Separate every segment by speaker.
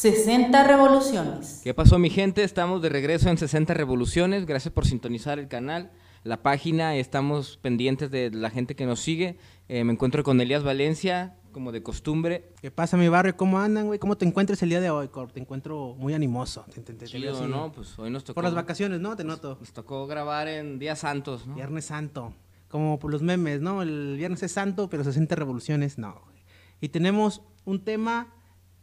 Speaker 1: 60 revoluciones.
Speaker 2: ¿Qué pasó mi gente? Estamos de regreso en 60 revoluciones. Gracias por sintonizar el canal, la página. Estamos pendientes de la gente que nos sigue. Eh, me encuentro con Elías Valencia, como de costumbre.
Speaker 3: ¿Qué pasa, mi barrio? ¿Cómo andan, güey? ¿Cómo te encuentras el día de hoy, Corp? Te encuentro muy animoso. Te, te- te- te veo
Speaker 2: Chido,
Speaker 3: así.
Speaker 2: ¿no? Pues hoy nos tocó.
Speaker 3: Por las vacaciones, ¿no? Te noto.
Speaker 2: Nos tocó grabar en Días Santos, ¿no?
Speaker 3: Viernes Santo. Como por los memes, ¿no? El viernes es santo, pero 60 revoluciones, no. Y tenemos un tema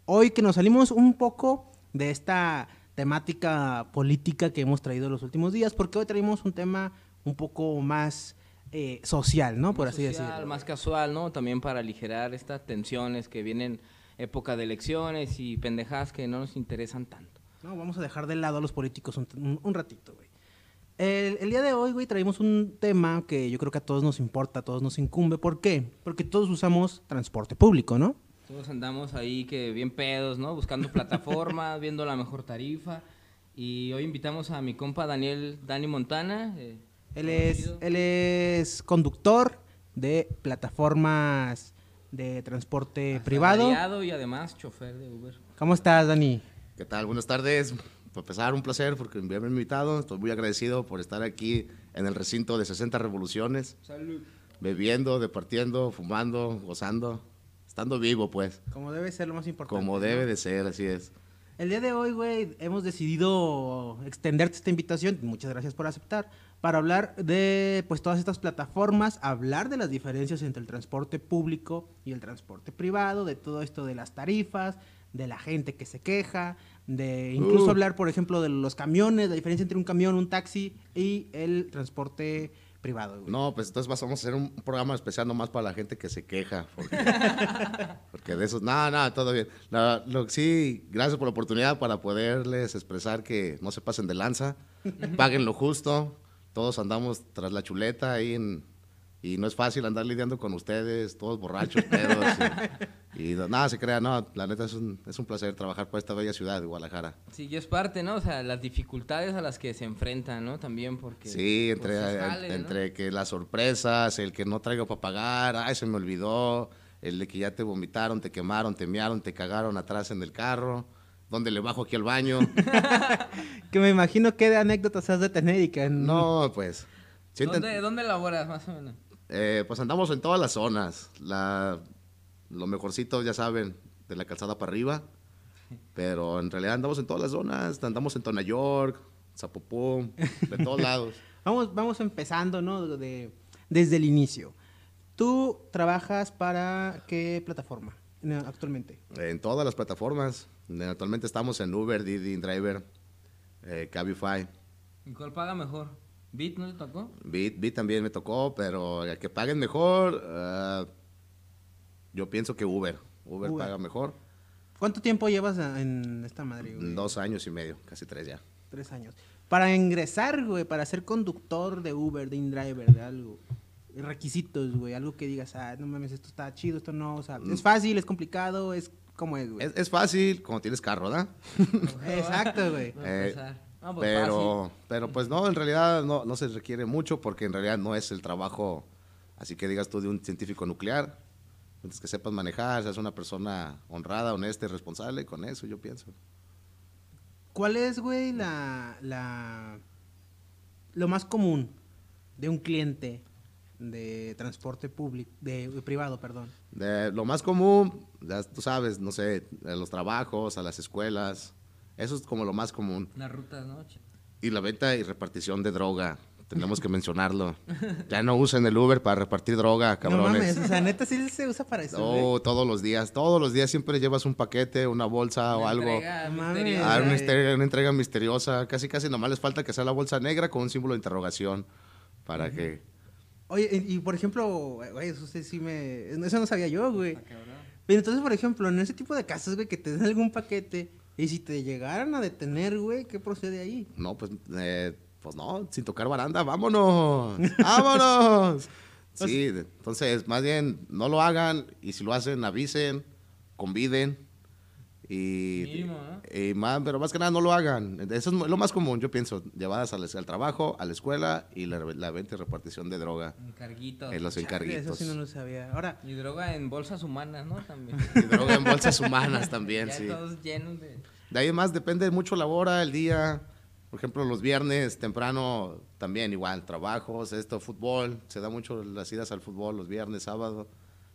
Speaker 3: hoy que nos salimos un poco de esta temática política que hemos traído los últimos días, porque hoy traemos un tema un poco más eh, social, ¿no? Por
Speaker 2: Más
Speaker 3: así
Speaker 2: social,
Speaker 3: decirlo.
Speaker 2: Más casual, ¿no? También para aligerar estas tensiones que vienen época de elecciones y pendejadas que no nos interesan tanto.
Speaker 3: No, vamos a dejar de lado a los políticos un, un- un ratito, güey. El, el día de hoy, güey, traemos un tema que yo creo que a todos nos importa, a todos nos incumbe. ¿Por qué? Porque todos usamos transporte público, ¿no?
Speaker 2: Todos andamos ahí que bien pedos, ¿no? Buscando plataformas, viendo la mejor tarifa. Y hoy invitamos a mi compa Daniel Dani Montana. eh,
Speaker 3: Él es, él es conductor de plataformas de transporte privado.
Speaker 2: Asalariado y además chofer de Uber.
Speaker 3: ¿Cómo estás, Dani?
Speaker 4: ¿Qué tal? Buenas tardes. Para empezar, un placer porque me haberme invitado. Estoy muy agradecido por estar aquí en el recinto de 60 Revoluciones,
Speaker 2: Salud.
Speaker 4: bebiendo, departiendo, fumando, gozando, estando vivo, pues,
Speaker 3: Como debe ser lo más importante.
Speaker 4: como debe de ser, así es.
Speaker 3: El día de hoy, güey, hemos decidido extenderte esta invitación, muchas gracias por aceptar, para hablar de pues todas estas plataformas, hablar de las diferencias entre el transporte público y el transporte privado, de todo esto de las tarifas, de la gente que se queja, de incluso
Speaker 4: Uh.
Speaker 3: hablar, por ejemplo, de los camiones, la diferencia entre un camión, un taxi y el transporte privado. güey.
Speaker 4: No, pues entonces vamos a hacer un programa especial nomás para la gente que se queja. Porque, porque de esos, nada, nada, todo bien. La- lo, sí, gracias por la oportunidad para poderles expresar que no se pasen de lanza, paguen lo justo. Todos andamos tras la chuleta ahí en- y no es fácil andar lidiando con ustedes, todos borrachos, pedos. Y, no- nada, se crea, no, la neta es un, es un placer trabajar por esta bella ciudad de Guadalajara.
Speaker 2: Sí, y es parte, ¿no? O sea, las dificultades a las que se enfrentan, ¿no? También porque...
Speaker 4: Sí, entre,
Speaker 2: pues, ¿no?
Speaker 4: entre que las sorpresas, el que no traigo para pagar, ay, se me olvidó, el de que ya te vomitaron, te quemaron, te mearon, te cagaron atrás en el carro, donde le bajo aquí al baño.
Speaker 3: Que me imagino qué de anécdotas has de tener y que
Speaker 4: no, pues.
Speaker 2: ¿Dónde, ¿Dónde laboras, más o menos?
Speaker 4: eh, pues andamos en todas las zonas. La, lo mejorcito, ya saben, de la calzada para arriba. Pero en realidad andamos en todas las zonas. Andamos en Tona York, Zapopón, de todos lados.
Speaker 3: Vamos, vamos empezando, ¿no? De- desde el inicio. ¿Tú trabajas para qué plataforma actualmente?
Speaker 4: En todas las plataformas. Actualmente estamos en Uber, Didi, Driver, eh, Cabify.
Speaker 2: ¿Y cuál paga mejor? ¿Bit no te tocó?
Speaker 4: Bit, Bit también me tocó, pero el que paguen mejor, ah, yo pienso que Uber. Uber,
Speaker 3: Uber.
Speaker 4: paga mejor.
Speaker 3: ¿Cuánto tiempo llevas en esta madre, güey?
Speaker 4: Dos años y medio, casi tres ya.
Speaker 3: Tres años. Para ingresar, güey, para ser conductor de Uber, de InDriver, de algo. Requisitos, güey, algo que digas, ah, no mames, esto está chido, esto no, o sea, es fácil, es complicado, es como es, güey.
Speaker 4: Es, es fácil, como tienes carro, ¿verdad?
Speaker 3: Exacto, güey.
Speaker 2: Vamos a
Speaker 4: Eh.
Speaker 2: No, pues
Speaker 4: pero,
Speaker 2: fácil.
Speaker 4: pero pues no, en realidad no, no se requiere mucho porque en realidad no es el trabajo, así que digas tú de un científico nuclear. Entonces que sepas manejar, seas una persona honrada, honesta y responsable, con eso yo pienso.
Speaker 3: ¿Cuál es, güey, la, la, lo más común de un cliente de transporte público, de, de privado, perdón?
Speaker 4: De lo más común, ya tú sabes, no sé, a los trabajos, a las escuelas, eso es como lo más común.
Speaker 2: Las rutas, ¿no?
Speaker 4: Y la venta y repartición de droga, tenemos que mencionarlo. Ya no usen el Uber para repartir droga,
Speaker 3: No
Speaker 4: cabrones.
Speaker 3: mames, o sea, neta sí se usa para eso.
Speaker 4: No, todos los días, todos los días siempre llevas un paquete, una bolsa o algo.
Speaker 2: entrega
Speaker 3: No
Speaker 2: misteriosa.
Speaker 4: Ah, una, entrega, una entrega misteriosa, casi casi nomás les falta que sea la bolsa negra con un símbolo de interrogación para que...
Speaker 3: Oye, y, y por ejemplo, güey, eso sí, me... Eso no sabía yo, güey.
Speaker 2: Ah, cabrón.
Speaker 3: Pero entonces, por ejemplo, en ese tipo de casos, güey, que te den algún paquete y si te llegaran a detener, güey, ¿qué procede ahí?
Speaker 4: No, pues, eh, pues no, sin tocar baranda, vámonos, vámonos. Sí, entonces, más bien, no lo hagan y si lo hacen, avisen, conviden Y,
Speaker 2: ¿no?
Speaker 4: y más, pero más que nada no lo hagan. Eso es lo más común, yo pienso. Llevadas al, al trabajo, a la escuela y la, la venta y repartición de droga
Speaker 2: Encarguitos.
Speaker 4: en los
Speaker 3: Chale, Eso
Speaker 4: encarguitos.
Speaker 3: sí no lo sabía. Ahora,
Speaker 2: Y droga en bolsas humanas, ¿no? También.
Speaker 4: Y droga en bolsas humanas también,
Speaker 2: ya
Speaker 4: sí.
Speaker 2: todos llenos de...
Speaker 4: De ahí más depende mucho la hora, el día. Por ejemplo, los viernes temprano también igual, trabajos, esto, fútbol. Se da mucho las idas al fútbol los viernes, sábado.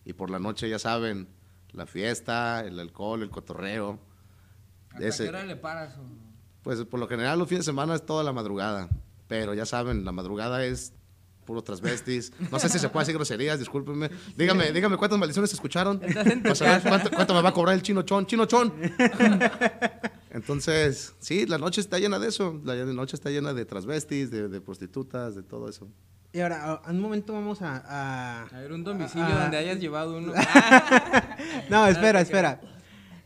Speaker 4: Y por la noche, ya saben, la fiesta, el alcohol, el cotorreo.
Speaker 2: ¿Hasta
Speaker 4: Ese-
Speaker 2: qué hora le paras? o-
Speaker 4: Pues por lo general los fines de semana es toda la madrugada. Pero ya saben, la madrugada es puro transvestis. No sé si se puede decir groserías, discúlpenme. Dígame, dígame cuántas maldiciones escucharon. ¿cuánto, cuánto me va a cobrar el chino chon? ¡Chino chon! Entonces, sí, la noche está llena de eso. La noche está llena de transvestis, de, de prostitutas, de todo eso.
Speaker 3: y ahora, a- en un momento vamos a... a-
Speaker 2: A ver, un domicilio donde hayas llevado uno.
Speaker 3: No, espera, espera.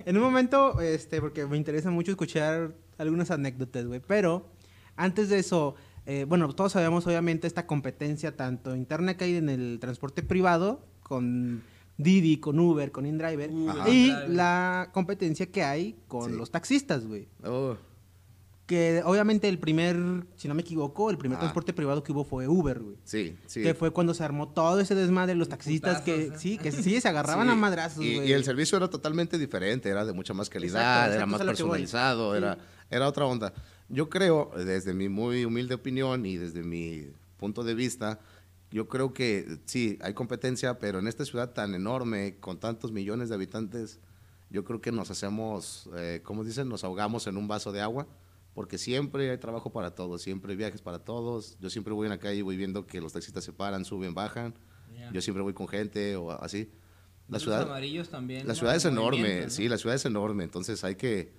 Speaker 3: En un momento, este, porque me interesa mucho escuchar algunas anécdotas, güey. Pero antes de eso, eh, bueno, todos sabemos obviamente esta competencia tanto interna que hay en el transporte privado con Didi, con Uber, con InDriver
Speaker 2: Uber,
Speaker 3: y la competencia que hay con
Speaker 4: Sí.
Speaker 3: los taxistas, güey.
Speaker 4: Oh,
Speaker 3: Que obviamente el primer, si no me equivoco, el primer
Speaker 4: Ah.
Speaker 3: transporte privado que hubo fue Uber, güey.
Speaker 4: sí, sí.
Speaker 3: Que fue cuando se armó todo ese desmadre de los taxistas que
Speaker 2: Putazos, ¿eh?
Speaker 3: sí, que sí, se agarraban
Speaker 4: Sí,
Speaker 3: a madrazos,
Speaker 4: y,
Speaker 3: güey.
Speaker 4: y el servicio era totalmente diferente, era de mucha más calidad,
Speaker 3: Exacto,
Speaker 4: era
Speaker 3: exacto,
Speaker 4: más
Speaker 3: es a lo que voy.
Speaker 4: personalizado,
Speaker 3: Sí.
Speaker 4: era, era otra onda. Yo creo, desde mi muy humilde opinión y desde mi punto de vista, yo creo que sí, hay competencia, pero en esta ciudad tan enorme, con tantos millones de habitantes, yo creo que nos hacemos, eh, ¿cómo dicen? Nos ahogamos en un vaso de agua, porque siempre hay trabajo para todos, siempre hay viajes para todos. Yo siempre voy en la calle y voy viendo que los taxistas se paran, suben, bajan.
Speaker 2: Ya.
Speaker 4: Yo siempre voy con gente o así. La
Speaker 2: Los
Speaker 4: ciudad,
Speaker 2: amarillos también.
Speaker 4: la ciudad es enorme,
Speaker 2: ¿no?
Speaker 4: sí, la ciudad es enorme, entonces hay que,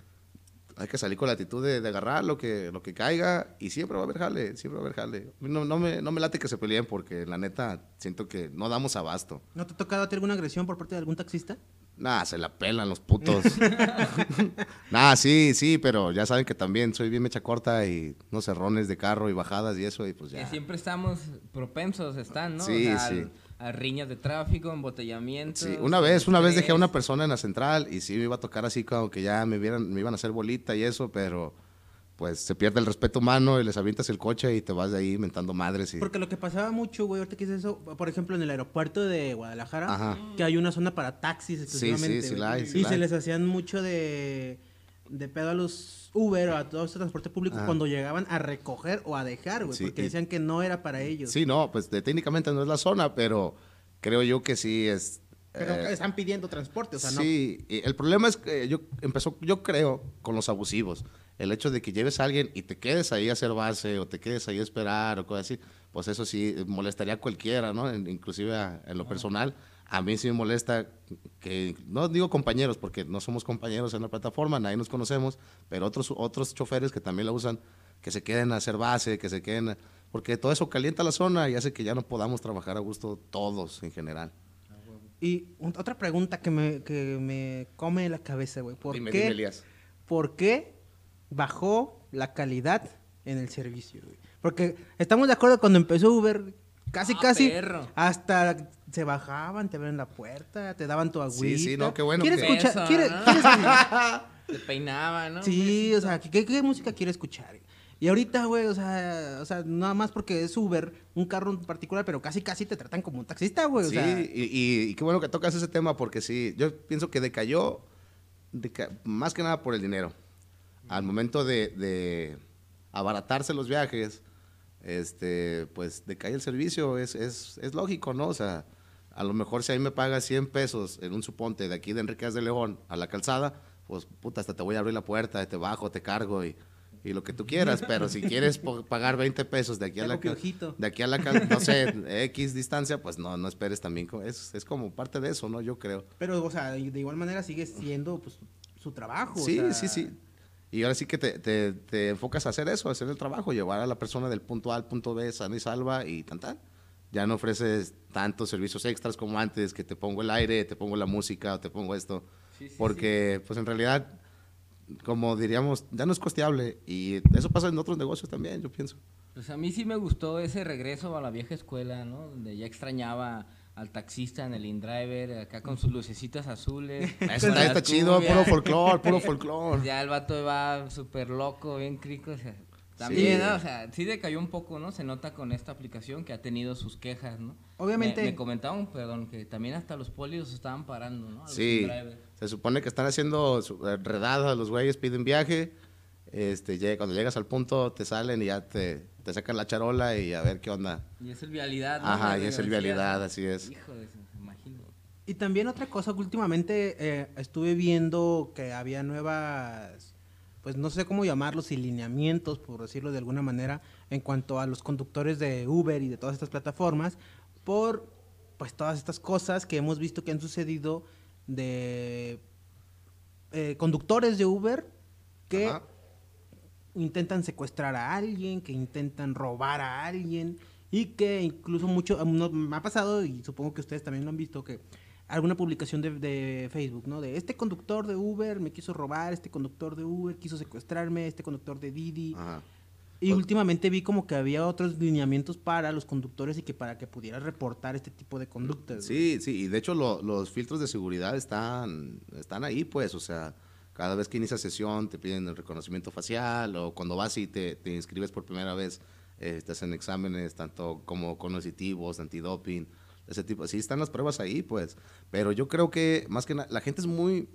Speaker 4: hay que salir con la actitud de, de agarrar lo que, lo que caiga y siempre va a haber jale, siempre va a haber jale. No, no, me, no me late que se peleen porque la neta siento que no damos abasto.
Speaker 3: ¿No te ha tocado a ti alguna agresión por parte de algún taxista?
Speaker 4: Nah, se la pelan los putos. nah, sí, sí, pero ya saben que también soy bien mecha corta y unos cerrones de carro y bajadas y eso y pues
Speaker 2: Que
Speaker 4: ya.
Speaker 2: siempre estamos propensos, están, ¿no?
Speaker 4: Sí,
Speaker 2: o sea,
Speaker 4: sí.
Speaker 2: al- A riñas de tráfico, embotellamientos.
Speaker 4: Sí, una vez, una vez dejé a una persona en la central y sí me iba a tocar así como que ya me, vieran, me iban a hacer bolita y eso, pero pues se pierde el respeto humano y les avientas el coche y te vas de ahí mentando madres y...
Speaker 3: Porque lo que pasaba mucho, güey, ahorita que es eso, por ejemplo, en el aeropuerto de Guadalajara,
Speaker 4: Ajá.
Speaker 3: que hay una zona para taxis exclusivamente.
Speaker 4: sí, sí
Speaker 3: güey.
Speaker 4: la hay, sí
Speaker 3: y
Speaker 4: la
Speaker 3: se
Speaker 4: hay.
Speaker 3: les hacían mucho de, de pedo a los Uber o a todo este transporte público cuando llegaban a recoger o a dejar, güey,
Speaker 4: Sí,
Speaker 3: porque decían que no era para ellos.
Speaker 4: Sí, no, pues de- técnicamente no es la zona, pero creo yo que sí es...
Speaker 3: Pero
Speaker 4: eh,
Speaker 3: están pidiendo transporte, o sea, no.
Speaker 4: sí, el problema es que yo empezó, yo creo, con los abusivos. El hecho de que lleves a alguien y te quedes ahí a hacer base o te quedes ahí a esperar o cosas así, pues eso sí molestaría a cualquiera, ¿no? Inclusive a- en lo personal, a mí sí me molesta que, no digo compañeros, porque no somos compañeros en la plataforma, nadie nos conocemos, pero otros, otros choferes que también la usan, que se queden a hacer base, que se queden, a- porque todo eso calienta la zona y hace que ya no podamos trabajar a gusto todos en general.
Speaker 3: Y otra pregunta que me, que me come la cabeza, güey. ¿Por
Speaker 4: Dime,
Speaker 3: qué,
Speaker 4: dime, Elías.
Speaker 3: ¿Por qué bajó la calidad en el servicio, güey? Porque estamos de acuerdo cuando empezó Uber, casi,
Speaker 2: Ah,
Speaker 3: casi,
Speaker 2: perro.
Speaker 3: hasta se bajaban, te abrían la puerta, te daban tu agüita.
Speaker 4: sí, no, qué bueno
Speaker 3: ¿Quieres
Speaker 4: que-
Speaker 3: escuchar?
Speaker 2: Eso,
Speaker 3: ¿Quieres-
Speaker 2: ¿no?
Speaker 3: quieres-
Speaker 2: Te peinaba, ¿no?
Speaker 3: Sí, o sea, ¿qué, qué música quiere escuchar? Y ahorita, güey, o sea, o sea, nada más porque es Uber, un carro en particular, pero casi, casi te tratan como un taxista, güey. O
Speaker 4: sí,
Speaker 3: sea,
Speaker 4: y, y- y qué bueno que tocas ese tema porque sí, yo pienso que decayó deca- más que nada por el dinero. Al momento de, de abaratarse los viajes, este, pues decae el servicio, es, es, es lógico, ¿no? O sea, a lo mejor si ahí me pagas 100 pesos en un suponte de aquí de Enriquez de León a la calzada, pues puta, hasta te voy a abrir la puerta, te bajo, te cargo y, y lo que tú quieras, pero si quieres pagar 20 pesos de aquí a la
Speaker 3: piojito.
Speaker 4: de aquí a la no sé, X distancia, pues no, no esperes también, es, es como parte de eso, ¿no? Yo creo.
Speaker 3: pero, o sea, de igual manera sigue siendo pues, su trabajo. o
Speaker 4: Sí,
Speaker 3: sea,
Speaker 4: sí, sí. Y ahora sí que te, te- te enfocas a hacer eso, a hacer el trabajo, llevar a la persona del punto A al punto B sana y salva y tan tan. Ya no ofreces tantos servicios extras como antes, que te pongo el aire, te pongo la música te pongo esto.
Speaker 2: Sí, sí,
Speaker 4: porque, pues en realidad, como diríamos, ya no es costeable. Y eso pasa en otros negocios también, yo pienso.
Speaker 2: Pues a mí sí me gustó ese regreso a la vieja escuela, ¿no? Donde ya extrañaba al taxista en el InDriver, acá con sus lucecitas azules.
Speaker 4: Está,
Speaker 2: con
Speaker 4: está chido, puro folclore, puro folclore.
Speaker 2: Ya el vato va súper loco, bien crico. O sea, también,
Speaker 4: Sí.
Speaker 2: ¿no? O sea, sí decayó un poco, ¿no? Se nota con esta aplicación que ha tenido sus quejas, ¿no?
Speaker 3: Obviamente-
Speaker 2: Me, me comentaban, perdón, que también hasta los polis los estaban parando, ¿no? A los
Speaker 4: Sí,
Speaker 2: InDriver.
Speaker 4: se supone que están haciendo eh, redadas, los güeyes piden viaje, este, llega- cuando llegas al punto te salen y ya te, te sacan la charola y a ver qué onda.
Speaker 2: Y es el vialidad, ¿no?
Speaker 4: Ajá, y es el vialidad, así es.
Speaker 2: Hijo de me imagino.
Speaker 3: Y también otra cosa que últimamente eh, estuve viendo que había nuevas, pues no sé cómo llamarlos, y lineamientos, por decirlo de alguna manera, en cuanto a los conductores de Uber y de todas estas plataformas, por pues todas estas cosas que hemos visto que han sucedido de eh, conductores de Uber que
Speaker 4: Ajá.
Speaker 3: Intentan secuestrar a alguien, que intentan robar a alguien y que incluso mucho, no, me ha pasado y supongo que ustedes también lo han visto, que alguna publicación de, de Facebook, ¿no? De este conductor de Uber me quiso robar, este conductor de Uber quiso secuestrarme, este conductor de Didi.
Speaker 4: Ajá.
Speaker 3: Y
Speaker 4: Pues-
Speaker 3: últimamente vi como que había otros lineamientos para los conductores y que para que pudieras reportar este tipo de conductas.
Speaker 4: Sí, sí, y de hecho lo- los filtros de seguridad están, están ahí, pues, o sea, cada vez que inicias sesión te piden el reconocimiento facial o cuando vas y te, te inscribes por primera vez, eh, te hacen exámenes tanto como cognitivos, antidoping, ese tipo, sí están las pruebas ahí, pues, pero yo creo que más que nada, la gente es muy,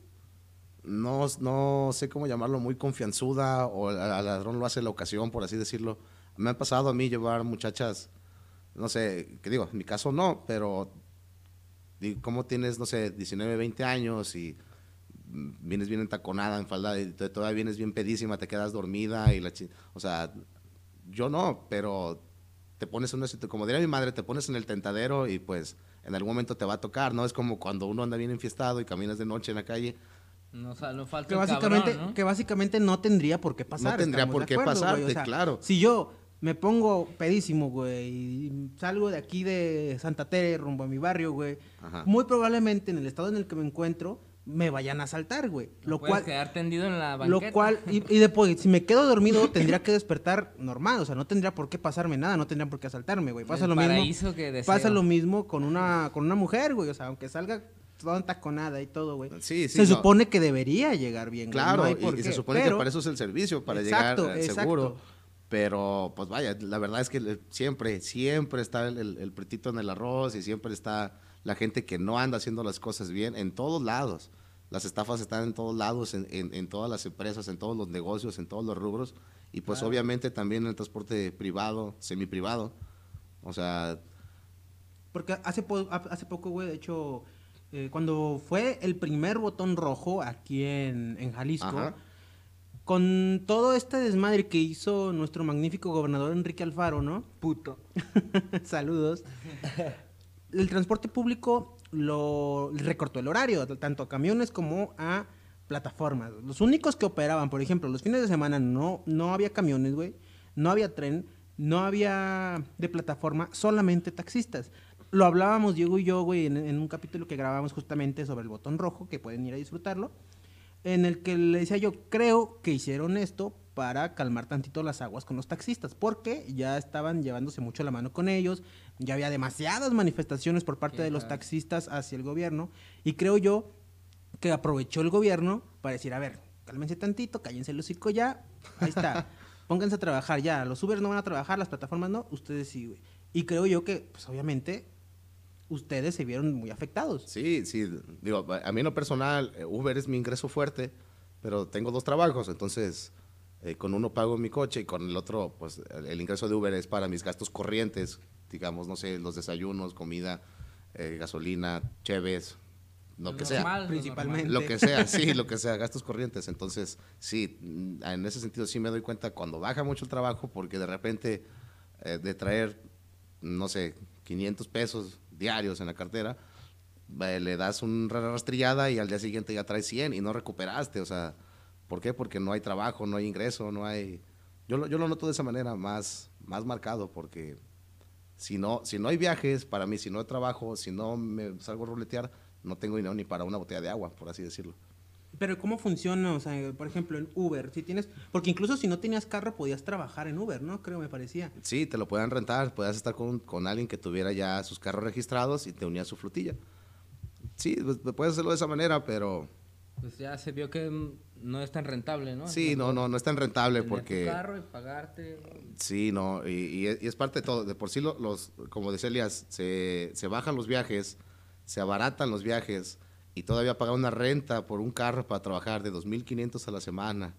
Speaker 4: no, no sé cómo llamarlo, muy confianzuda o al ladrón lo hace la ocasión, por así decirlo. Me ha pasado a mí llevar muchachas, no sé, que digo, en mi caso no, pero ¿cómo tienes, no sé, 19, 20 años y vienes bien entaconada en falda y te- todavía vienes bien pedísima, te quedas dormida y la o sea, yo no, pero te pones en una como diría mi madre, te pones en el tentadero y pues en algún momento te va a tocar, ¿no? Es como cuando uno anda bien enfiestado y caminas de noche en la calle.
Speaker 2: No, sa- no falta
Speaker 3: Que
Speaker 2: el
Speaker 3: básicamente,
Speaker 2: cabrón, ¿no?
Speaker 3: que básicamente no tendría por qué pasar.
Speaker 4: No tendría por qué
Speaker 3: acuerdo, güey, o
Speaker 4: pasarte,
Speaker 3: sea,
Speaker 4: claro.
Speaker 3: Si yo me pongo pedísimo, güey, y salgo de aquí de Santa Tere rumbo a mi barrio, güey,
Speaker 4: Ajá.
Speaker 3: muy probablemente en el estado en el que me encuentro me vayan a asaltar, güey.
Speaker 2: No
Speaker 3: Lo
Speaker 2: puedes
Speaker 3: cual,
Speaker 2: quedar tendido en la
Speaker 3: lo
Speaker 2: banqueta.
Speaker 3: cual, y, y después, si me quedo dormido, tendría que despertar normal, o sea, no tendría por qué pasarme nada, no tendría por qué asaltarme, güey. Pasa
Speaker 2: El
Speaker 3: lo mismo.
Speaker 2: paraíso que deseo.
Speaker 3: Pasa lo mismo con una, con una mujer, güey, o sea, aunque salga toda entaconada y todo, güey.
Speaker 4: Sí, sí,
Speaker 3: se
Speaker 4: no.
Speaker 3: supone que debería llegar bien, güey,
Speaker 4: Claro,
Speaker 3: no hay
Speaker 4: y- y, se supone
Speaker 3: pero-
Speaker 4: que para eso es el servicio, para
Speaker 3: Exacto,
Speaker 4: llegar eh,
Speaker 3: exacto.
Speaker 4: seguro. Pero, pues vaya, la verdad es que siempre, siempre está el, el, el pretito en el arroz y siempre está la gente que no anda haciendo las cosas bien en todos lados. Las estafas están en todos lados, en, en- en todas las empresas, en todos los negocios, en todos los rubros. Y pues obviamente también en el transporte privado, semiprivado. O sea,
Speaker 3: Porque hace, po- hace poco, güey, de hecho, eh, cuando fue el primer botón rojo aquí en, en Jalisco,
Speaker 4: Ajá.
Speaker 3: con todo este desmadre que hizo nuestro magnífico gobernador Enrique Alfaro, ¿no? Puto. Saludos. El transporte público lo recortó el horario, tanto a camiones como a plataformas. Los únicos que operaban, por ejemplo, los fines de semana no, no había camiones, güey, no había tren, no había de plataforma, solamente taxistas. Lo hablábamos Diego y yo, güey, en, en un capítulo que grabamos justamente sobre el botón rojo, que pueden ir a disfrutarlo, en el que le decía yo, creo que hicieron esto para calmar tantito las aguas con los taxistas, porque ya estaban llevándose mucho la mano con ellos, ya había demasiadas manifestaciones por parte de los taxistas hacia el gobierno, y creo yo que aprovechó el gobierno para decir, a ver, cálmense tantito, cállense el hocico ya, ahí está, pónganse a trabajar ya, los Uber no van a trabajar, las plataformas no, ustedes sí, güey. Y creo yo que, pues obviamente, ustedes se vieron muy afectados.
Speaker 4: Sí, sí, digo, a mí en lo personal, eh, Uber es mi ingreso fuerte, pero tengo dos trabajos, entonces eh, con uno pago mi coche y con el otro, pues el, el ingreso de Uber es para mis gastos corrientes, digamos, no sé, los desayunos, comida, eh, gasolina, cheves, lo que sea.
Speaker 2: Normal, lo
Speaker 3: Principalmente.
Speaker 4: Lo que sea, sí, lo que sea, gastos corrientes. Entonces, sí, en ese sentido sí me doy cuenta cuando baja mucho el trabajo, porque de repente eh, de traer, no sé, 500 pesos diarios en la cartera, eh, le das una rastrillada y al día siguiente ya traes 100 y no recuperaste. O sea, ¿por qué? Porque no hay trabajo, no hay ingreso, no hay... Yo lo, yo lo noto de esa manera más, más marcado, porque si no, si no hay viajes, para mí, si no hay trabajo, si no me salgo a ruletear, no tengo dinero ni para una botella de agua, por así decirlo.
Speaker 3: Pero ¿cómo funciona? O sea, por ejemplo, en Uber, si tienes, porque incluso si no tenías carro podías trabajar en Uber, ¿no? Creo, me parecía.
Speaker 4: Sí, te lo pueden rentar, puedes estar con, con alguien que tuviera ya sus carros registrados y te unía a su flotilla. Sí, pues, puedes hacerlo de esa manera, pero
Speaker 2: Pues ya se vio que mm, no es tan rentable, ¿no?
Speaker 4: sí, no, no, no es tan rentable porque...
Speaker 2: Tu carro y pagarte.
Speaker 4: Sí, no, y, y es, y es parte de todo. De por sí, lo- los, como decía Elias, se, se bajan los viajes, se abaratan los viajes y todavía pagar una renta por un carro para trabajar de 2.500 a la semana.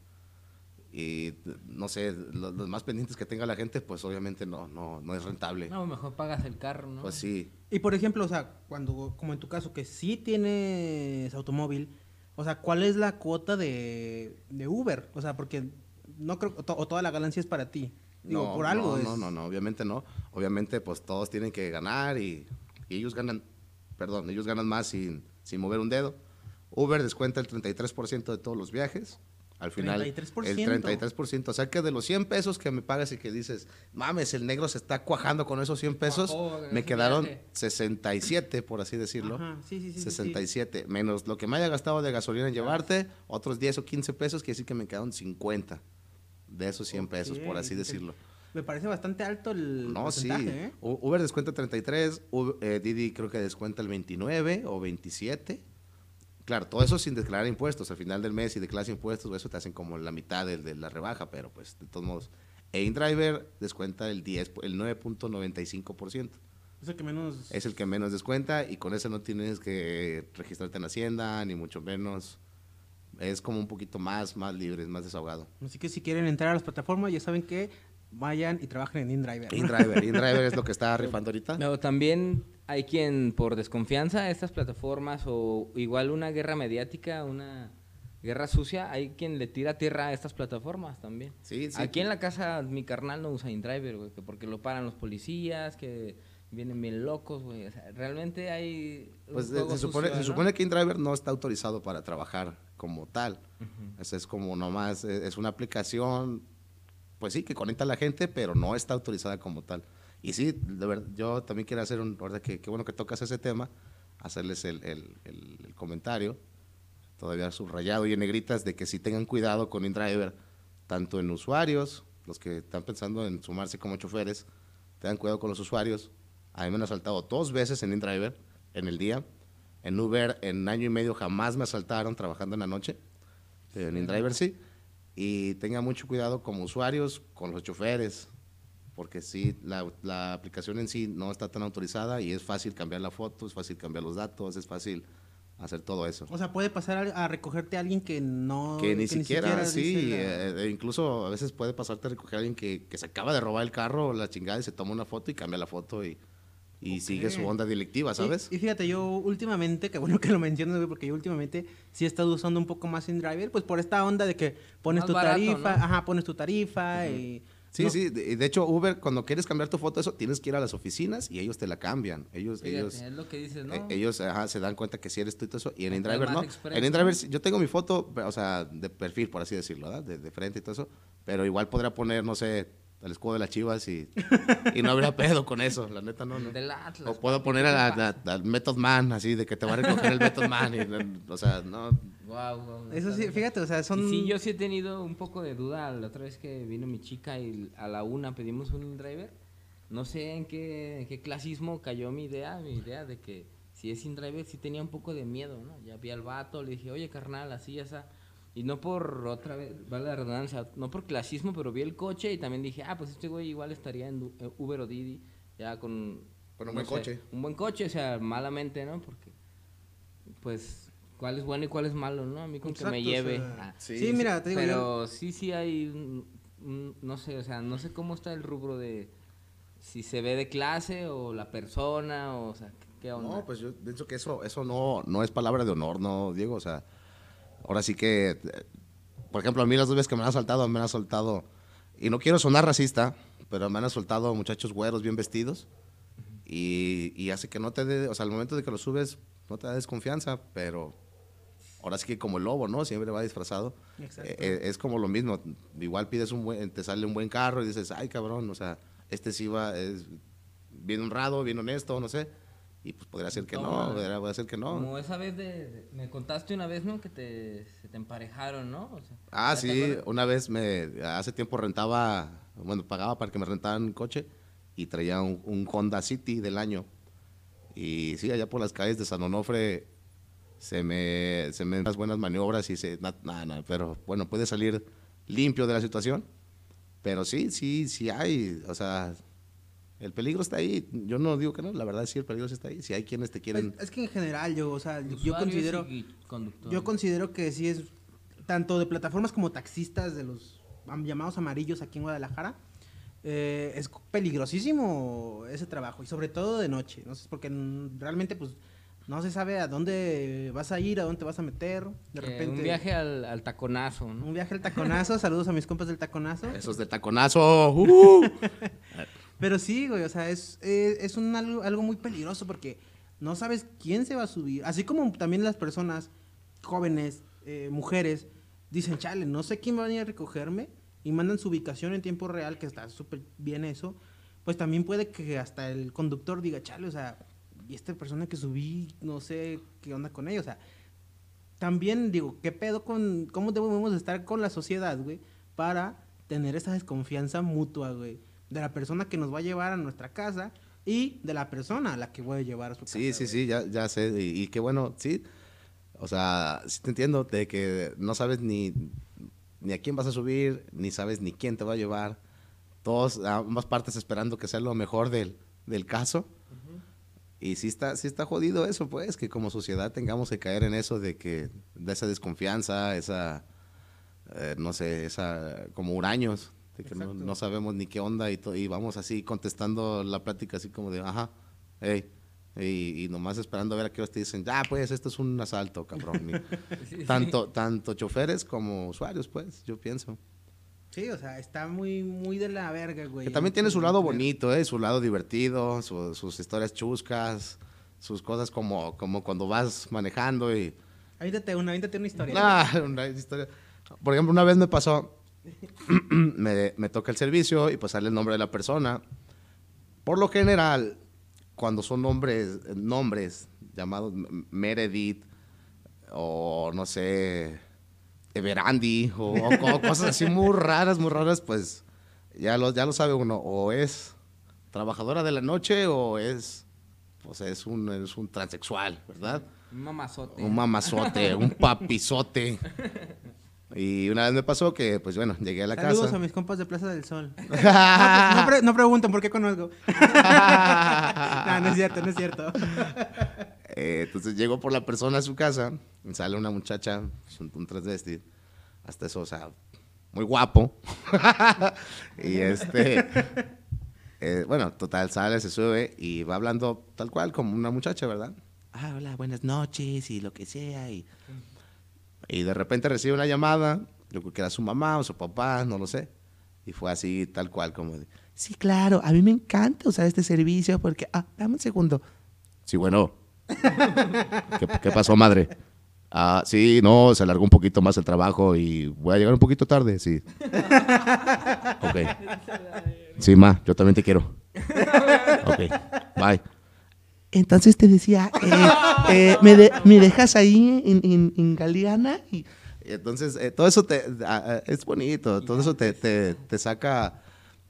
Speaker 4: Y no sé, lo- los, más pendientes que tenga la gente, pues obviamente no, no, no es rentable.
Speaker 2: No, mejor pagas el carro, ¿no?
Speaker 4: Pues sí,
Speaker 3: Y por ejemplo, o sea, cuando, como en tu caso, que sí tienes automóvil, o sea, ¿cuál es la cuota de, de Uber? O sea, porque no creo, o, to- o toda la ganancia es para ti. Digo,
Speaker 4: no,
Speaker 3: por algo
Speaker 4: no,
Speaker 3: es.
Speaker 4: no, no, no, obviamente no. Obviamente, pues todos tienen que ganar y, y ellos ganan, perdón, ellos ganan más sin, sin mover un dedo. Uber descuenta el 33% de todos los viajes. Al final,
Speaker 3: 33%.
Speaker 4: el 33%. O sea que de los 100 pesos que me pagas y que dices, mames, el negro se está cuajando con esos 100 pesos,
Speaker 2: en
Speaker 4: me quedaron
Speaker 2: viaje.
Speaker 4: 67, por así decirlo.
Speaker 3: Ajá, sí, sí, sí, sí, sí.
Speaker 4: 67, menos lo que me haya gastado de gasolina en llevarte, otros 10 o 15 pesos, quiere decir que me quedaron 50 de esos 100 pesos, por así decirlo.
Speaker 3: Me parece bastante alto el
Speaker 4: No, sí.
Speaker 3: ¿eh?
Speaker 4: Uber descuenta 33, U- eh, Didi creo que descuenta el 29 o 27. Claro, todo eso sin declarar impuestos. Al final del mes, si declaras impuestos, eso te hacen como la mitad de, de la rebaja, pero pues de todos modos. E InDriver descuenta el 10, el 9.95%.
Speaker 3: Es el que menos...
Speaker 4: Es el que menos descuenta y con eso no tienes que registrarte en Hacienda, ni mucho menos. Es como un poquito más, más libre, más desahogado.
Speaker 3: Así que si quieren entrar a las plataformas, ya saben que vayan y trabajen en InDriver. ¿no?
Speaker 4: InDriver, InDriver es lo que está rifando ahorita.
Speaker 2: Pero también hay quien por desconfianza a estas plataformas o igual una guerra mediática, una guerra sucia, hay quien le tira tierra a estas plataformas también.
Speaker 4: Sí, sí.
Speaker 2: Aquí en la casa mi carnal no usa InDriver, güey, que porque lo paran los policías, que vienen bien locos, güey. O sea, realmente hay
Speaker 4: Pues se, supone,
Speaker 2: sucio,
Speaker 4: se
Speaker 2: ¿no?
Speaker 4: supone que InDriver no está autorizado para trabajar como tal. Esa es como nomás, eh, es una aplicación, pues sí, que conecta a la gente, pero no está autorizada como tal. Y sí, de verdad, yo también quiero hacer un, ahorita que qué bueno que tocas ese tema, hacerles el, el- el- el comentario, todavía subrayado y en negritas, de que sí tengan cuidado con InDriver, tanto en usuarios, los que están pensando en sumarse como choferes, tengan cuidado con los usuarios. A mí me han asaltado dos veces en InDriver en el día. En Uber en año y medio jamás me asaltaron trabajando en la noche. Pero en InDriver sí. Y tengan mucho cuidado como usuarios con los choferes. Porque sí, la, la aplicación en sí no está tan autorizada y es fácil cambiar la foto, es fácil cambiar los datos, es fácil hacer todo eso.
Speaker 3: O sea, puede pasar a, a recogerte a alguien que no...
Speaker 4: que ni siquiera, sí,
Speaker 3: dice la-
Speaker 4: eh, eh, incluso a veces puede pasarte a recoger a alguien que, que se acaba de robar el carro, la chingada, y se toma una foto y cambia la foto y, y sigue su onda delictiva, ¿sabes?
Speaker 3: Y, y fíjate, yo últimamente, que bueno que lo mencionas, güey, porque yo últimamente sí he estado usando un poco más InDriver, pues por esta onda de que pones
Speaker 2: Más
Speaker 3: tu
Speaker 2: barato,
Speaker 3: tarifa,
Speaker 2: ¿no?
Speaker 3: ajá, pones tu tarifa y...
Speaker 4: Sí,
Speaker 3: no-
Speaker 4: sí, de, de hecho Uber cuando quieres cambiar tu foto eso tienes que ir a las oficinas y ellos te la cambian. Ellos
Speaker 2: Fíjate,
Speaker 4: ellos
Speaker 2: es lo que dices, ¿no?
Speaker 4: eh, ellos ajá, se dan cuenta que si eres tú y todo eso y en InDriver no.
Speaker 2: express,
Speaker 4: En InDriver
Speaker 2: ¿no?
Speaker 4: sí, yo tengo mi foto, o sea, de perfil por así decirlo, ¿verdad? De, de frente y todo eso, pero igual podría poner, no sé, el escudo de las Chivas y, y no habría pedo con eso, la neta no, no.
Speaker 2: Del Atlas.
Speaker 4: O puedo poner al Method Man, así, de que te va a recoger el Method Man. y, o sea, no.
Speaker 2: Guau, guau,
Speaker 3: Eso sí, fíjate, o sea, son...
Speaker 2: Sí, yo sí he tenido un poco de duda la otra vez que vino mi chica y a la una pedimos un driver. No sé en qué, en qué clasismo cayó mi idea, mi idea de que si es sin driver sí tenía un poco de miedo, ¿no? Ya vi al vato, le dije, oye carnal, así, esa. Y no por otra vez, vale la redundancia, no por clasismo, pero vi el coche y también dije, ah, pues este güey igual estaría en eh, Uber o Didi, ya con...
Speaker 4: Con un
Speaker 2: no
Speaker 4: buen coche.
Speaker 2: Un buen coche, o sea, malamente, ¿no? Porque, pues, cuál es bueno y cuál es malo, ¿no? A mí con que me
Speaker 3: o
Speaker 2: lleve.
Speaker 3: sea,
Speaker 2: Ah,
Speaker 3: Sí,
Speaker 4: Sí,
Speaker 3: mira, te digo, yo-
Speaker 2: pero sí, sí hay, un- un- no sé, o sea, no sé cómo está el rubro de si se ve de clase o la persona, o, sea, ¿qué- ¿qué onda?
Speaker 4: No, pues yo pienso que eso, eso no, no es palabra de honor, no, Diego. O sea, ahora sí que, por ejemplo, a mí las dos veces que me han asaltado, me han asaltado, y no quiero sonar racista, pero me han asaltado muchachos güeros bien vestidos, y, y hace que no te dé, o sea, al momento de que lo subes, no te da desconfianza, pero ahora sí que como el lobo, ¿no? Siempre va disfrazado.
Speaker 3: Exacto.
Speaker 4: Eh, eh, es como lo mismo, igual pides un buen, te sale un buen carro y dices, ay cabrón, o sea, este sí va, es bien honrado, bien honesto, no sé, Y pues podría ser que
Speaker 2: Toma.
Speaker 4: no, podría, podría ser que no.
Speaker 2: Como esa vez de, de- me contaste una vez, ¿no? Que te, se te emparejaron, ¿no? O sea,
Speaker 4: Ah,
Speaker 2: ¿ya te
Speaker 4: sí, una vez me, hace tiempo rentaba, bueno, pagaba para que me rentaran un coche y traía un, un Honda City del año. Y sí, allá por las calles de San Onofre se me, se me unas buenas maniobras y se, nada, nada, pero bueno, puede salir limpio de la situación. Pero sí, sí, sí hay, o sea, el peligro está ahí. Yo no digo que no, la verdad sí, el peligro sí está ahí. Si hay quienes te quieren...
Speaker 3: Es, es que en general yo, o sea, yo considero, yo considero que sí es tanto de plataformas como taxistas de los am- llamados amarillos aquí en Guadalajara. eh, es peligrosísimo ese trabajo y sobre todo de noche, no sé, porque mm, realmente pues no se sabe a dónde vas a ir, a dónde te vas a meter, de
Speaker 2: Que
Speaker 3: repente
Speaker 2: Un viaje al, al taconazo, ¿no?
Speaker 3: un viaje al taconazo, saludos a mis compas del taconazo.
Speaker 4: Esos de taconazo. ¡uh!
Speaker 3: Pero sí, güey, o sea, es, es, es un algo, algo muy peligroso porque no sabes quién se va a subir. Así como también las personas jóvenes, eh, mujeres, dicen, chale, no sé quién va a venir a recogerme y mandan su ubicación en tiempo real, que está súper bien eso. Pues también puede que hasta el conductor diga, chale, o sea, y esta persona que subí, no sé qué onda con ella, o sea, también digo, ¿qué pedo con cómo debemos estar con la sociedad, güey? Para tener esa desconfianza mutua, güey. De la persona que nos va a llevar a nuestra casa y de la persona a la que voy a llevar a su casa.
Speaker 4: Sí, sí, sí, ya, ya sé. Y, y qué bueno, sí. O sea, sí te entiendo de que no sabes ni, ni a quién vas a subir, ni sabes ni quién te va a llevar. Todos, ambas partes esperando que sea lo mejor del, del caso. Y sí está, sí está jodido eso, pues, que como sociedad tengamos que caer en eso de que, de esa desconfianza, esa, eh, no sé, esa, como huraños, de que no, no sabemos ni qué onda y, to- y vamos así contestando la plática así como de, ajá, hey, y, y nomás esperando a ver a qué hora te dicen, ya, pues, esto es un asalto, cabrón.
Speaker 2: Sí, sí.
Speaker 4: tanto, tanto choferes como usuarios, pues, yo pienso.
Speaker 3: Sí, o sea, está muy, muy de la verga, güey.
Speaker 4: Que también tiene su lado bonito, ¿eh? su lado divertido, su- sus historias chuscas, sus cosas como, como cuando vas manejando y...
Speaker 3: Avítate una, avítate una historia.
Speaker 4: Ah, una historia. Por ejemplo, una vez me pasó, me, me toca el servicio y pues sale el nombre de la persona. Por lo general, cuando son nombres, nombres llamados Meredith o no sé, Everandi o, o co- cosas así muy raras, muy raras, pues ya lo, ya lo sabe uno, o es trabajadora de la noche o es, pues es un, es un transexual, ¿verdad?
Speaker 2: Un mamazote.
Speaker 4: Un mamazote, un papizote. Y una vez me pasó que, pues bueno, llegué a la
Speaker 3: Saludos
Speaker 4: casa.
Speaker 3: a mis compas de Plaza del Sol. no, no pre- no pregunten por qué conozco. no, no es cierto, no es cierto.
Speaker 4: Eh, entonces llego por la persona a su casa, sale una muchacha, pues, un, un transvesti, hasta eso, o sea, muy guapo. y este, eh, bueno, total, sale, se sube y va hablando tal cual como una muchacha, ¿verdad? Ah, hola, buenas noches y lo que sea. Y, y de repente recibe una llamada, yo creo que era su mamá o su papá, no lo sé. Y fue así, tal cual, como de, sí, claro, a mí me encanta usar este servicio porque, ah, dame un segundo. Sí, bueno. ¿Qué, qué pasó, madre? Ah, sí, no, se alargó un poquito más el trabajo y voy a llegar un poquito tarde, sí. Ok. Sí, ma, yo también te quiero. Ok, bye. Entonces te decía, eh, eh, ¿me, de- me dejas ahí en, en- en Galeana? Y, entonces, eh, todo eso te, ah, ah, es bonito, todo eso te, te- te saca,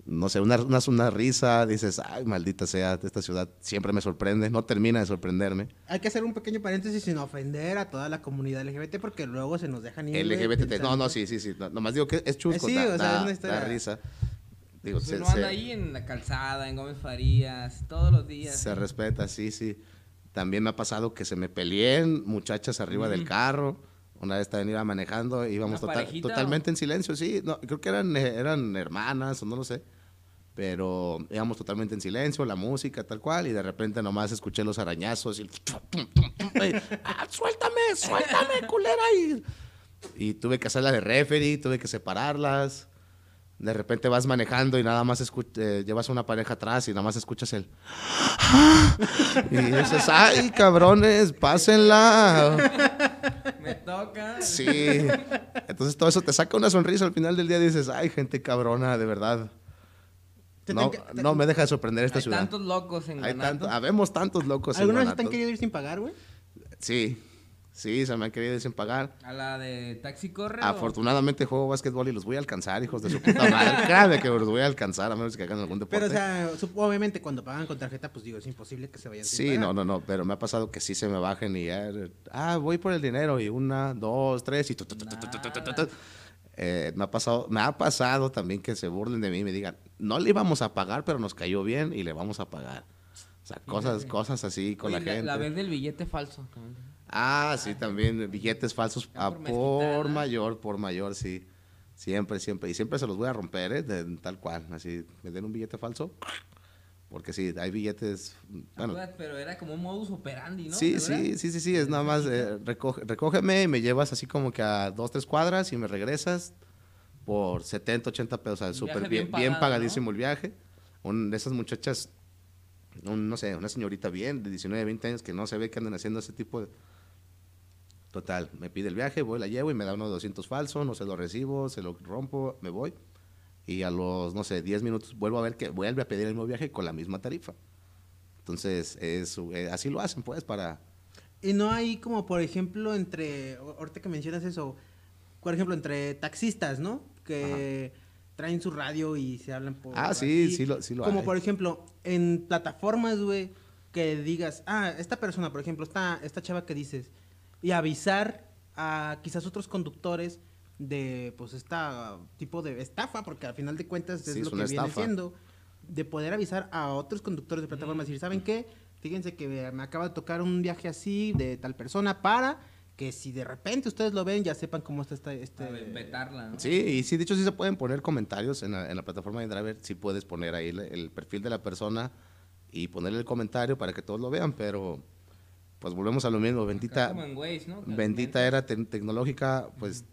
Speaker 4: no sé, una, una, una risa, dices, ay, maldita sea, esta ciudad siempre me sorprende, no termina de sorprenderme.
Speaker 3: Hay que hacer un pequeño paréntesis sin ofender a toda la comunidad LGBT porque luego se nos dejan ir.
Speaker 4: LGBT, no, no, sí, sí, sí, no, nomás digo que es chusco,
Speaker 3: sí,
Speaker 4: da,
Speaker 3: o sea,
Speaker 4: da- da risa. Digo,
Speaker 2: Pues
Speaker 4: se,
Speaker 2: uno anda
Speaker 4: se-
Speaker 2: ahí en la calzada, en Gómez Farías, todos los días.
Speaker 4: se respeta, sí, sí. También me ha pasado que se me peleen muchachas arriba del carro. Una vez también iba manejando, íbamos
Speaker 2: ¿Una
Speaker 4: total- totalmente en silencio, sí. No, creo que eran, eran hermanas o no lo sé. Pero íbamos totalmente en silencio, la música tal cual, y de repente nomás escuché los arañazos y el y, "Ah, suéltame, suéltame, culera. Y, y tuve que hacerla de referee, tuve que separarlas. De repente vas manejando y nada más eh, llevas una pareja atrás y nada más escuchas el... Y dices, ay, cabrones, pásenla.
Speaker 2: Me toca.
Speaker 4: Sí. Entonces todo eso te saca una sonrisa al final del día y dices, ay, gente cabrona, de verdad.
Speaker 3: Te-
Speaker 4: No,
Speaker 3: te- te-
Speaker 4: no me deja de sorprender esta
Speaker 2: Hay
Speaker 4: ciudad.
Speaker 2: tantos locos en
Speaker 4: Hay tanto, habemos tantos locos en
Speaker 3: ¿Alguna vez te han querido ir sin pagar, güey?
Speaker 4: Sí, Sí, se me han querido sin
Speaker 2: ¿A la de Taxi Corre?
Speaker 4: Afortunadamente juego básquetbol y los voy a alcanzar, hijos de su puta madre. Créanme que los voy a alcanzar a menos que hagan algún deporte.
Speaker 3: Pero, o sea, obviamente cuando pagan con tarjeta, pues digo, es imposible que se vayan
Speaker 4: sí, sin
Speaker 3: pagar.
Speaker 4: Sí, no, no, no, pero me ha pasado que sí se me bajen y ya, ah, voy por el dinero y una, dos, tres y... Me, ha pasado, me ha pasado también que se burlen de mí y me digan, no le íbamos a pagar, pero nos cayó bien y le vamos a pagar. O sea, cosas, cosas así con
Speaker 2: la,
Speaker 4: la gente.
Speaker 2: La vez del billete falso.
Speaker 4: Ah, sí, también billetes falsos a
Speaker 2: por
Speaker 4: mayor, por mayor, sí. Siempre, siempre. Y siempre se los voy a romper, ¿eh? De- tal cual. Así, me den un billete falso. Porque sí, hay billetes. Bueno,
Speaker 2: Acuérdate, Pero era como un modus operandi, ¿no?
Speaker 4: sí, sí, sí, sí, sí. Es nada más, eh, recoge- recógeme y me llevas así como que a dos, tres cuadras y me regresas por 70, 80 pesos. O sea, súper bien,
Speaker 2: bien
Speaker 4: pagadísimo el viaje. Un, de esas muchachas, un, no sé, una señorita bien de 19, 20 años que no se ve que andan haciendo ese tipo de... Total, me pide el viaje, voy, la llevo y me da unos 200 falso, no se lo recibo, se lo rompo, me voy. Y a los, no sé, 10 minutos vuelvo a ver que vuelve a pedir el mismo viaje con la misma tarifa. Entonces, es, eh, así lo hacen, pues, para...
Speaker 3: Y no hay como, por ejemplo, entre, ahorita que mencionas eso, por ejemplo, entre taxistas, ¿no? Que traen su radio y se hablan por...
Speaker 4: Ah, sí,
Speaker 3: así.
Speaker 4: sí lo, sí lo
Speaker 3: Como
Speaker 4: hay.
Speaker 3: por ejemplo, en plataformas, güey, que digas, ah, esta persona, por ejemplo, esta, esta chava que dices, y avisar a quizás otros conductores de, pues, esta tipo de estafa, porque al final de cuentas es
Speaker 4: Sí,
Speaker 3: lo
Speaker 4: es
Speaker 3: que
Speaker 4: una
Speaker 3: viene
Speaker 4: estafa.
Speaker 3: siendo, de poder avisar a otros conductores de plataformas y decir, ¿saben qué? Fíjense que me acaba de tocar un viaje así de tal persona para que si de repente ustedes lo ven, ya sepan cómo está este... este...
Speaker 2: Vetarla, ¿no?
Speaker 4: Sí, y sí, de hecho sí se pueden poner comentarios en la, en la plataforma de Driver, sí puedes poner ahí el, el perfil de la persona y ponerle el comentario para que todos lo vean, pero pues volvemos a lo mismo, bendita,
Speaker 2: Waze, ¿no?
Speaker 4: Bendita era te- tecnológica, pues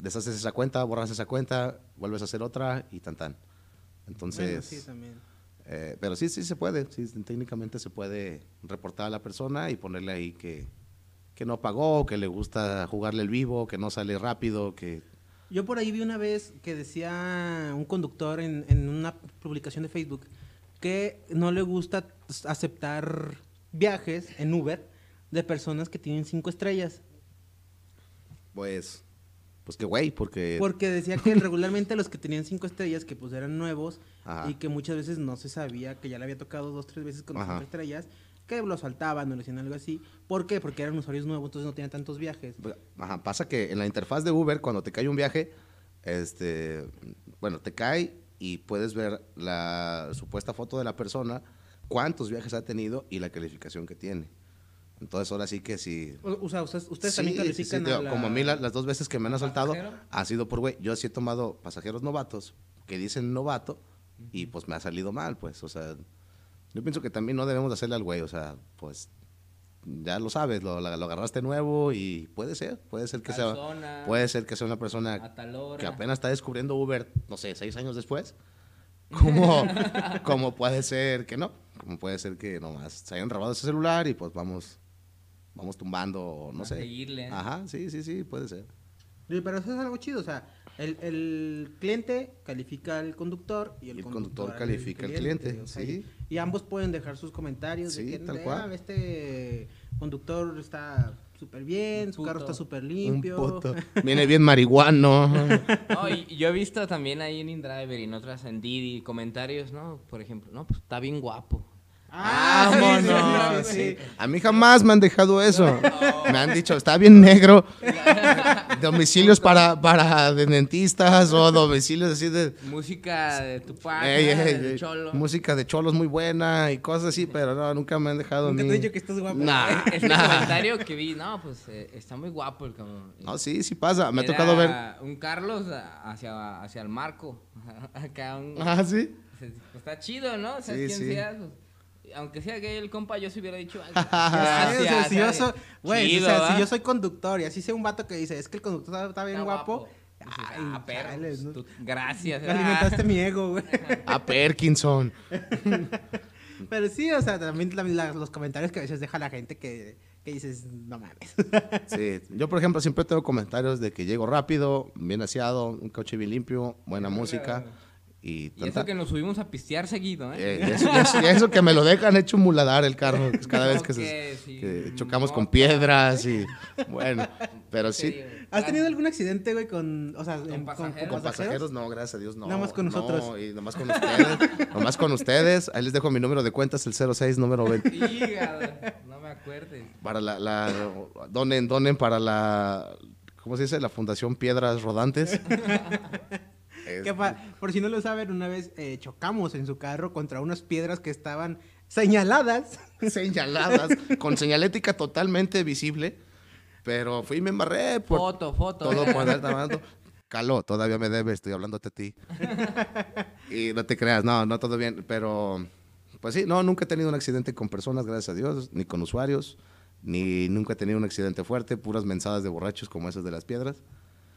Speaker 4: deshaces esa cuenta, borras esa cuenta, vuelves a hacer otra y tan tan. Entonces,
Speaker 3: Bueno, sí, también.
Speaker 4: eh, pero sí, sí se puede, sí, técnicamente se puede reportar a la persona y ponerle ahí que, que no pagó, que le gusta jugarle el vivo, que no sale rápido, que...
Speaker 3: Yo por ahí vi una vez que decía un conductor en, en una publicación de Facebook que no le gusta aceptar viajes en Uber de personas que tienen cinco estrellas.
Speaker 4: Pues, pues qué güey, porque...
Speaker 3: Porque decía que regularmente los que tenían cinco estrellas, que pues eran nuevos
Speaker 4: Ajá.
Speaker 3: y que muchas veces no se sabía que ya le había tocado dos, tres veces con
Speaker 4: Ajá.
Speaker 3: cinco estrellas, que lo saltaban o le hacían algo así. ¿Por qué? Porque eran usuarios nuevos, entonces no tenían tantos viajes.
Speaker 4: Ajá, pasa que en la interfaz de Uber, cuando te cae un viaje, este, bueno, te cae y puedes ver la supuesta foto de la persona, cuántos viajes ha tenido y la calificación que tiene. Entonces, ahora sí que si...
Speaker 3: O, sea, ustedes, ustedes
Speaker 4: Sí,
Speaker 3: también
Speaker 4: sí,
Speaker 3: califican
Speaker 4: sí,
Speaker 3: a
Speaker 4: digo,
Speaker 3: la-
Speaker 4: Como a mí la- las dos veces que me han asaltado
Speaker 2: pasajero?
Speaker 4: ha sido por güey. Yo sí he tomado pasajeros novatos que dicen novato y pues me ha salido mal, pues. O sea, yo pienso que también no debemos de hacerle al güey. O sea, pues ya lo sabes, lo, lo agarraste nuevo y puede ser, puede ser que sea,
Speaker 2: Calzona,
Speaker 4: puede ser que sea una persona
Speaker 2: a
Speaker 4: que apenas está descubriendo Uber, no sé, seis años después. Como, como puede ser que no, como puede ser que nomás se hayan robado ese celular y pues vamos, vamos tumbando, no
Speaker 2: A
Speaker 4: sé.
Speaker 2: seguirle.
Speaker 4: Ajá, sí, sí, sí, puede ser.
Speaker 3: Sí, Pero eso es algo chido, o sea, el, el cliente califica al conductor y el, conductor,
Speaker 4: conductor califica al cliente,
Speaker 3: o sea,
Speaker 4: sí.
Speaker 3: Y, y ambos pueden dejar sus comentarios
Speaker 4: Sí,
Speaker 3: de que
Speaker 4: tal
Speaker 3: "Ah,
Speaker 4: cual.
Speaker 3: este conductor está súper bien, su carro está súper
Speaker 4: Un
Speaker 3: limpio.
Speaker 4: puto. Viene bien marihuano.
Speaker 2: No, y yo he visto también ahí en InDriver y en otras en Didi comentarios, ¿no? Por ejemplo, no, pues está bien guapo.
Speaker 3: Ah,
Speaker 4: Vámonos.
Speaker 3: sí, sí, sí.
Speaker 4: A mí jamás me han dejado eso. Me han dicho, está bien negro. Domicilios para, para de dentistas o domicilios así de...
Speaker 2: Música de ¿no?
Speaker 4: ey,
Speaker 2: de Cholo.
Speaker 4: Música de cholos muy buena y cosas así, pero no, nunca me han dejado a
Speaker 3: Nunca
Speaker 4: mí.
Speaker 3: te he dicho que estás guapo.
Speaker 4: Nah, nah.
Speaker 2: comentario que vi, no, pues eh, está muy guapo el cabrón.
Speaker 4: No, sí, sí pasa. Me ha tocado ver.
Speaker 2: un Carlos hacia, hacia el marco. Acá un...
Speaker 4: Ah, sí.
Speaker 2: Pues está chido, ¿no? O sea,
Speaker 4: Sí,
Speaker 2: quien
Speaker 4: sí.
Speaker 2: sea, pues, aunque sea gay el compa, yo se hubiera dicho algo.
Speaker 3: Sí, o sea,
Speaker 2: Gracias,
Speaker 3: si o sea, si yo soy conductor y así sea un vato que dice, es que el conductor está, está bien
Speaker 2: Está
Speaker 3: guapo,
Speaker 2: Dices,
Speaker 3: ay,
Speaker 2: ah,
Speaker 3: chales,
Speaker 2: pues,
Speaker 3: ¿no?
Speaker 2: tú- gracias.
Speaker 3: Me alimentaste mi ego, güey.
Speaker 4: A Perkinson.
Speaker 3: Pero sí, o sea, también la- la- los comentarios que a veces deja la gente que, que dices, no mames.
Speaker 4: Sí, yo por ejemplo siempre tengo comentarios de que llego rápido, bien aseado, un coche bien limpio, buena música Y,
Speaker 2: eso que nos subimos a pistear seguido, ¿eh?
Speaker 4: eh, y eso, que me lo dejan hecho muladar el carro cada vez que, se-
Speaker 2: sí,
Speaker 4: que chocamos
Speaker 2: no,
Speaker 4: con piedras y bueno, pero sí.
Speaker 3: ¿Has tenido algún accidente, güey, con, o sea, en- con,
Speaker 2: pasajeros?
Speaker 4: Con pasajeros, no, gracias a Dios, no.
Speaker 3: Nada más con
Speaker 4: no,
Speaker 3: nosotros.
Speaker 4: y nomás con ustedes. nomás con ustedes. Ahí les dejo mi número de cuentas, el 06, número 20.
Speaker 2: Hígado, no me acuerdes.
Speaker 4: Para la, la donen, donen para la, ¿cómo se dice? La Fundación Piedras Rodantes. Es-
Speaker 3: Que por si no lo saben, una vez eh, chocamos en su carro contra unas piedras que estaban señaladas.
Speaker 4: señaladas, con señalética totalmente visible, pero fui y me embarré por
Speaker 2: Foto, foto.
Speaker 4: todo por. Caló, todavía me debe, estoy hablándote a ti. y no te creas, no, no todo bien, pero pues sí, no, nunca he tenido un accidente con personas, gracias a Dios, ni con usuarios, ni nunca he tenido un accidente fuerte, puras mensadas de borrachos como esas de las piedras.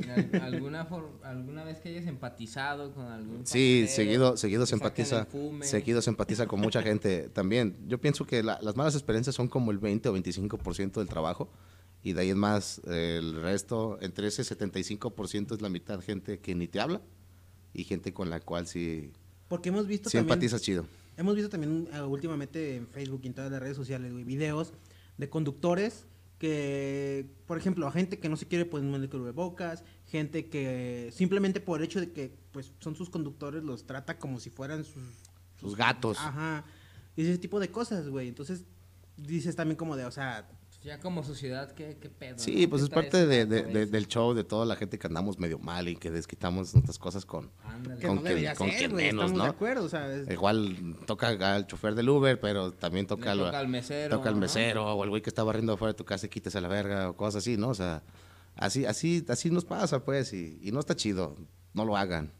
Speaker 2: Al- ¿Alguna, for- ¿Alguna vez que hayas empatizado con algún
Speaker 4: Sí, seguido, seguido se empatiza, seguido se empatiza con mucha gente también. Yo pienso que la- las malas experiencias son como el 20 o 25% del trabajo y de ahí en más eh, el resto, entre ese 75% es la mitad gente que ni te habla y gente con la cual sí,
Speaker 3: Porque hemos visto
Speaker 4: sí
Speaker 3: también...
Speaker 4: empatizas chido.
Speaker 3: Hemos visto también eh, últimamente en Facebook y en todas las redes sociales, güey, videos de conductores que, por ejemplo, a gente que no se quiere poner el cubrebocas, gente que simplemente por el hecho de que pues son sus conductores los trata como si fueran sus
Speaker 4: Sus gatos.
Speaker 3: ajá, y ese tipo de cosas, güey. Entonces dices también como de, o sea,
Speaker 2: Ya como sociedad, ¿qué, qué pedo?
Speaker 4: Sí,
Speaker 2: no?
Speaker 4: pues
Speaker 2: ¿Qué
Speaker 4: es parte de- del show, de toda la gente que andamos medio mal y que desquitamos nuestras cosas con...
Speaker 2: Ándale.
Speaker 3: que
Speaker 4: Con
Speaker 3: no
Speaker 4: quien-
Speaker 3: debería
Speaker 4: con
Speaker 3: ser,
Speaker 4: quien
Speaker 3: güey,
Speaker 4: menos,
Speaker 3: estamos de
Speaker 4: ¿no?
Speaker 3: acuerdo, o sea, es-
Speaker 4: Igual toca al chofer del Uber, pero también toca, al-
Speaker 2: toca al mesero,
Speaker 4: toca al
Speaker 2: ¿no?
Speaker 4: mesero o el güey que está barriendo afuera de tu casa y quites a la verga o cosas así, ¿no? O sea, así, así, así nos pasa, pues, y, y no está chido. No lo hagan,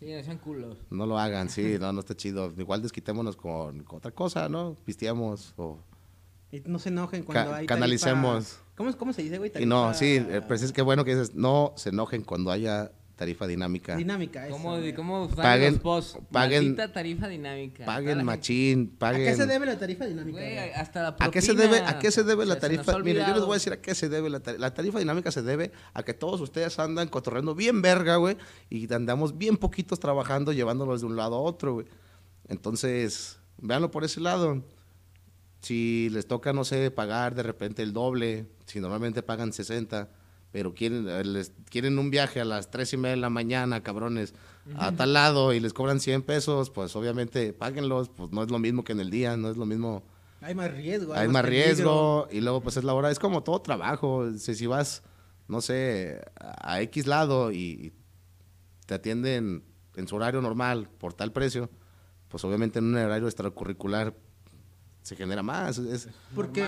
Speaker 2: Sí, no sean culos.
Speaker 4: no lo hagan, sí, no, no está chido. Igual desquitémonos con, con otra cosa, ¿no? Pisteamos o...
Speaker 3: y no se enojen cuando
Speaker 4: Ca-
Speaker 3: hay
Speaker 4: canalicemos.
Speaker 3: tarifa- ¿Cómo, ¿Cómo se dice, güey?
Speaker 4: Y no,
Speaker 3: Tarifa
Speaker 4: sí, eh, pues es que bueno que dices, no se enojen cuando haya tarifa dinámica.
Speaker 3: Dinámica, eso,
Speaker 2: ¿Cómo, cómo
Speaker 4: Paguen-
Speaker 2: los posts?
Speaker 4: paguen-
Speaker 2: tarifa dinámica.
Speaker 4: Paguen machín,
Speaker 3: ¿A
Speaker 4: paguen...
Speaker 3: qué se debe la tarifa dinámica?
Speaker 2: Güey, hasta la
Speaker 4: ¿A qué se
Speaker 2: propina,
Speaker 4: debe, a qué se debe la tarifa?
Speaker 2: ha
Speaker 4: Mire, yo les voy a decir a qué se debe la tarifa. La tarifa dinámica se debe a que todos ustedes andan cotorreando bien verga, güey, y andamos bien poquitos trabajando, llevándolos de un lado a otro, güey. Entonces, véanlo por ese lado. Si les toca, no sé, pagar de repente el doble, si normalmente pagan 60, pero quieren, eh, les, quieren un viaje a las 3 y media de la mañana, cabrones, a tal lado y les cobran 100 pesos, pues obviamente páguenlos, pues no es lo mismo que en el día, no es lo mismo
Speaker 3: Hay más riesgo.
Speaker 4: hay más riesgo y luego pues es la hora, es como todo trabajo, si, si vas, no sé, a a X lado y, y te atienden en su horario normal por tal precio, pues obviamente en un horario extracurricular se genera más. es-
Speaker 3: ¿Por qué?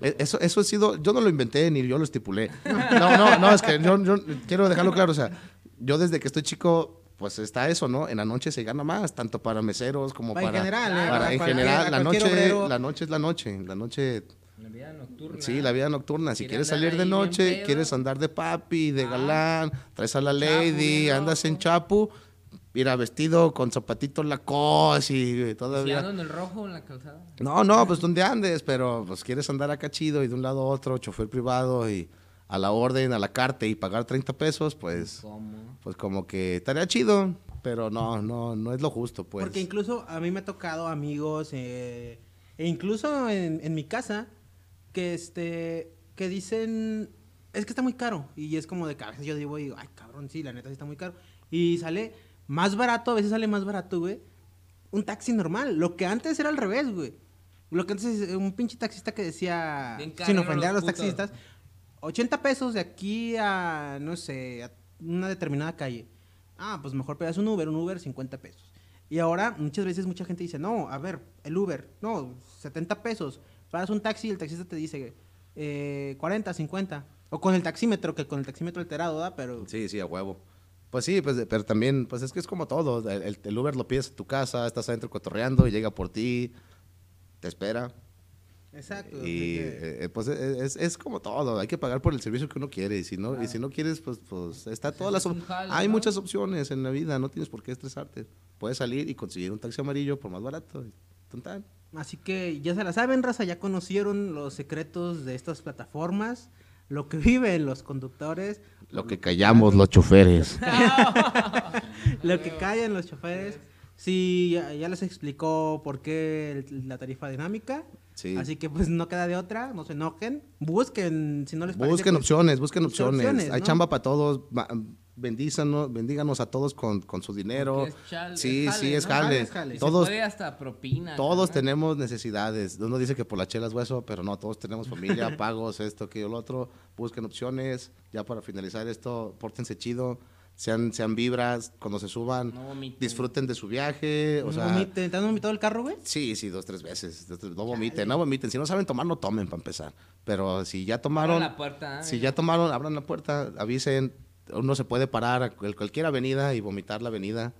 Speaker 4: E- eso, eso ha sido, yo no lo inventé ni yo lo estipulé. No, no, no, es que yo, yo quiero dejarlo claro, o sea, yo desde que estoy chico, pues está eso, ¿no? En la noche se gana más, tanto para meseros como
Speaker 3: En
Speaker 4: para...
Speaker 3: general, ¿eh?
Speaker 4: para-
Speaker 3: A
Speaker 4: en
Speaker 3: cualquier-
Speaker 4: general, la noche,
Speaker 3: obrero.
Speaker 4: la noche es la noche, la noche
Speaker 2: La vida nocturna.
Speaker 4: Sí, la vida nocturna. Si
Speaker 2: Quiere
Speaker 4: quieres salir de noche, quieres andar de papi, de
Speaker 2: Ah.
Speaker 4: galán, traes a la
Speaker 2: Chapu,
Speaker 4: lady,
Speaker 2: bien
Speaker 4: andas en chapu, mira, vestido con zapatitos Lacoste y
Speaker 2: Si
Speaker 4: todavía...
Speaker 2: en el rojo en la calzada.
Speaker 4: No, no, pues donde andes, pero pues quieres andar acá chido y de un lado a otro, chofer privado y a la orden, a la carta y pagar 30 pesos, pues,
Speaker 2: ¿Cómo?
Speaker 4: pues como que estaría chido, pero no, no, no es lo justo, pues.
Speaker 3: Porque incluso a mí me ha tocado amigos, eh, e incluso en, en mi casa, que este, que dicen, es que está muy caro. Y es como de que a veces yo digo, y digo, ay cabrón, sí, la neta sí está muy caro. Y sale más barato, a veces sale más barato, güey, un taxi normal. Lo que antes era al revés, güey. Lo que antes, un pinche taxista que decía, sin ofender a los
Speaker 2: los putos.
Speaker 3: taxistas, 80 pesos de aquí a, no sé, a una determinada calle. Ah, pues mejor pegas un Uber, un Uber 50 pesos. Y ahora muchas veces mucha gente dice, no, a ver, el Uber, no, 70 pesos. Pagas un taxi y el taxista te dice eh, 40, 50. O con el taxímetro, que con el taxímetro alterado, ¿da? Pero
Speaker 4: Sí, sí, a huevo. Pues sí, pues, pero también, pues es que es como todo. El, el- Uber lo pides a tu casa, estás adentro cotorreando y llega por ti, te espera.
Speaker 3: Exacto.
Speaker 4: Y eh, pues es, es como todo, hay que pagar por el servicio que uno quiere. Y si no, y si no quieres, pues, pues está todas las op-
Speaker 2: jale,
Speaker 4: Hay
Speaker 2: ¿no?
Speaker 4: muchas opciones en la vida, no tienes por qué estresarte. Puedes salir y conseguir un taxi amarillo por más barato. tan.
Speaker 3: Así que ya se la saben, raza, ya conocieron los secretos de estas plataformas, lo que viven los conductores.
Speaker 4: Lo que callamos los choferes.
Speaker 3: lo que callan los choferes. Sí, ya, ya les explicó por qué el- la tarifa dinámica.
Speaker 4: Sí.
Speaker 3: Así que pues no queda de otra, no se enojen. Busquen, si no les parece.
Speaker 4: Busquen
Speaker 3: pues,
Speaker 4: opciones, busquen opciones.
Speaker 3: opciones,
Speaker 4: Hay
Speaker 3: ¿no?
Speaker 4: chamba para todos. Bendízanos, bendíganos a todos con, con su dinero.
Speaker 2: Es
Speaker 4: sí,
Speaker 2: es
Speaker 4: sí,
Speaker 2: jale,
Speaker 4: es
Speaker 2: ¿no?
Speaker 4: jale.
Speaker 3: Es
Speaker 4: Todos,
Speaker 2: se puede hasta propina.
Speaker 4: todos
Speaker 2: ¿no?
Speaker 4: tenemos necesidades. Uno dice que por la chela es hueso, pero no, todos tenemos familia, pagos, esto, aquello, lo otro. Busquen opciones. Ya para finalizar esto, pórtense chido. Sean, sean vibras cuando se suban.
Speaker 2: No
Speaker 4: disfruten de su viaje. O
Speaker 3: ¿no
Speaker 4: sea,
Speaker 3: vomiten? ¿Te han vomitado el carro, güey?
Speaker 4: Sí, sí, dos, tres veces. dos, tres- No vomiten, no vomiten. Si no saben tomar, no tomen para empezar. Pero si ya tomaron.
Speaker 2: Abran la puerta, ¿eh?
Speaker 4: Si ya tomaron, abran la puerta, avisen. Uno se puede parar a cual- cualquier avenida y vomitar la avenida.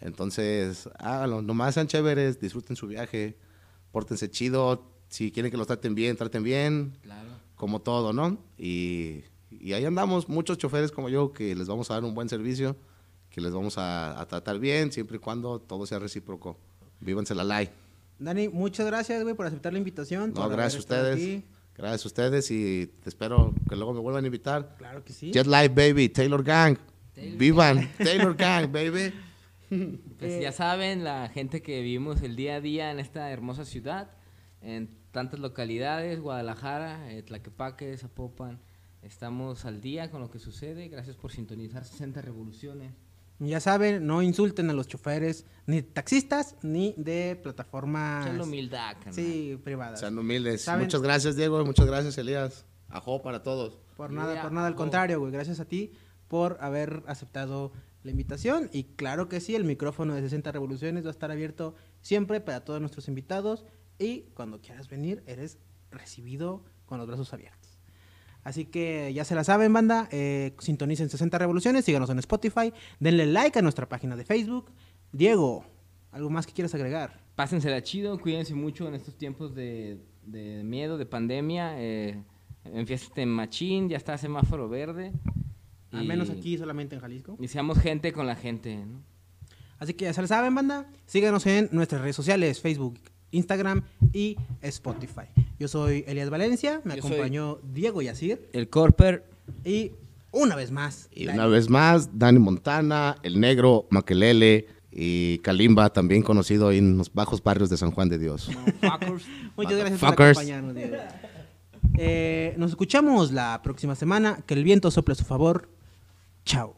Speaker 4: Entonces, háganlo. Nomás sean chéveres, disfruten su viaje, pórtense chido. Si quieren que los traten bien, traten bien.
Speaker 2: Claro.
Speaker 4: Como todo, ¿no? Y, y ahí andamos, muchos choferes como yo, que les vamos a dar un buen servicio, que les vamos a, a tratar bien, siempre y cuando todo sea recíproco. Vívanse la ley.
Speaker 3: Dani, muchas gracias, güey, por aceptar la invitación.
Speaker 4: No, gracias a ustedes. Gracias a ustedes y te espero que luego me vuelvan a invitar.
Speaker 3: Claro que sí.
Speaker 4: Jet Life, baby, Taylor Gang.
Speaker 2: Taylor
Speaker 4: Vivan, Taylor Gang, baby.
Speaker 2: Pues ya saben, la gente que vivimos el día a día en esta hermosa ciudad, en tantas localidades, Guadalajara, eh, Tlaquepaque, Zapopan, estamos al día con lo que sucede. Gracias por sintonizar 60 revoluciones.
Speaker 3: Ya saben, no insulten a los choferes, ni taxistas, ni de plataformas.
Speaker 2: Mucha humildad.
Speaker 3: Sí, privadas.
Speaker 4: Sean humildes.
Speaker 3: ¿Saben?
Speaker 4: Muchas gracias, Diego. Muchas gracias, Elías. Ajo para todos.
Speaker 3: Por nada, por nada, al contrario, güey. Gracias a ti por haber aceptado la invitación. Y claro que sí, el micrófono de 60 Revoluciones va a estar abierto siempre para todos nuestros invitados. Y cuando quieras venir, eres recibido con los brazos abiertos. Así que ya se la saben, banda. Eh, sintonicen 60 Revoluciones, síganos en Spotify, denle like a nuestra página de Facebook. Diego, ¿algo más que quieras agregar?
Speaker 2: Pásensela chido, cuídense mucho en estos tiempos de, de miedo, de pandemia. Eh, en machín, ya está semáforo verde.
Speaker 3: Al menos aquí, solamente en Jalisco.
Speaker 2: Y seamos gente con la gente, ¿no?
Speaker 3: Así que ya se la saben, banda. Síganos en nuestras redes sociales, Facebook, Instagram y Spotify. Yo soy Elias Valencia, me
Speaker 2: Yo
Speaker 3: acompañó Diego Yacir
Speaker 2: El Corper.
Speaker 3: y una vez más.
Speaker 4: Y
Speaker 3: Dani.
Speaker 4: una vez más, Dani Montana, El Negro, Maquelele y Kalimba, también conocido en los bajos barrios de San Juan de Dios.
Speaker 2: Fuckers.
Speaker 3: Muchas gracias por acompañarnos, Diego. Eh, nos escuchamos la próxima semana. Que el viento sople a su favor. Chao.